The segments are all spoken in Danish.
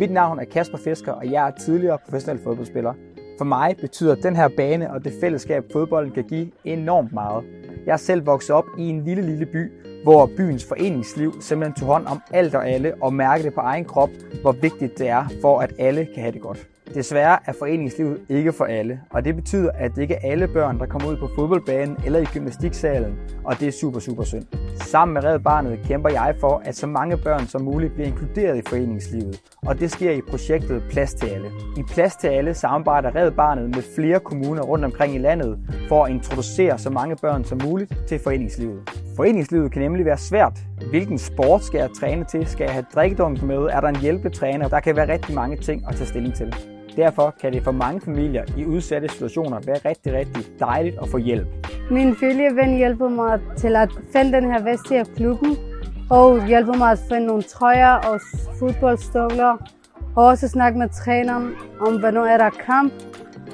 Mit navn er Kasper Fisker, og jeg er tidligere professionel fodboldspiller. For mig betyder den her bane og det fællesskab, fodbolden kan give, enormt meget. Jeg er selv vokset op i en lille, lille by, hvor byens foreningsliv simpelthen tog hånd om alt og alle og mærkede det på egen krop, hvor vigtigt det er for, at alle kan have det godt. Desværre er foreningslivet ikke for alle, og det betyder, at det ikke er alle børn, der kommer ud på fodboldbanen eller i gymnastiksalen, og det er super, super synd. Sammen med Red Barnet kæmper jeg for, at så mange børn som muligt bliver inkluderet i foreningslivet, og det sker i projektet Plads til alle. I Plads til alle samarbejder Red Barnet med flere kommuner rundt omkring i landet for at introducere så mange børn som muligt til foreningslivet. Foreningslivet kan nemlig være svært. Hvilken sport skal jeg træne til? Skal jeg have drikkedunk med? Er der en hjælpetræner? Der kan være rigtig mange ting at tage stilling til. Derfor kan det for mange familier i udsatte situationer være rigtig, rigtig dejligt at få hjælp. Min følgeven hjælper mig til at finde den her vest af klubben, og hjælper mig at finde nogle trøjer og fodboldstøvler, og også snakke med træneren om, hvornår er der kamp.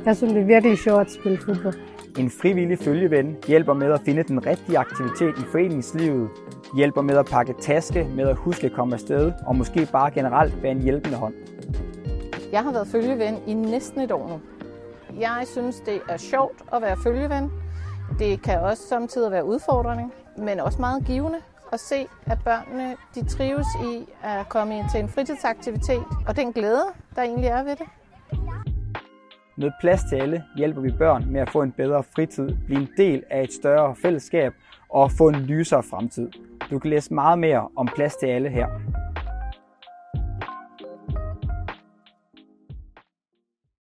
Jeg synes, det er virkelig sjovt at spille fodbold. En frivillig følgeven hjælper med at finde den rigtige aktivitet i foreningslivet, hjælper med at pakke taske, med at huske at komme afsted, og måske bare generelt være en hjælpende hånd. Jeg har været følgeven i næsten et år nu. Jeg synes, det er sjovt at være følgeven. Det kan også samtidig være udfordrende, men også meget givende at se, at børnene de trives i at komme ind til en fritidsaktivitet, og den glæde, der egentlig er ved det. Med plads til alle hjælper vi børn med at få en bedre fritid, blive en del af et større fællesskab og få en lysere fremtid. Du kan læse meget mere om plads til alle her.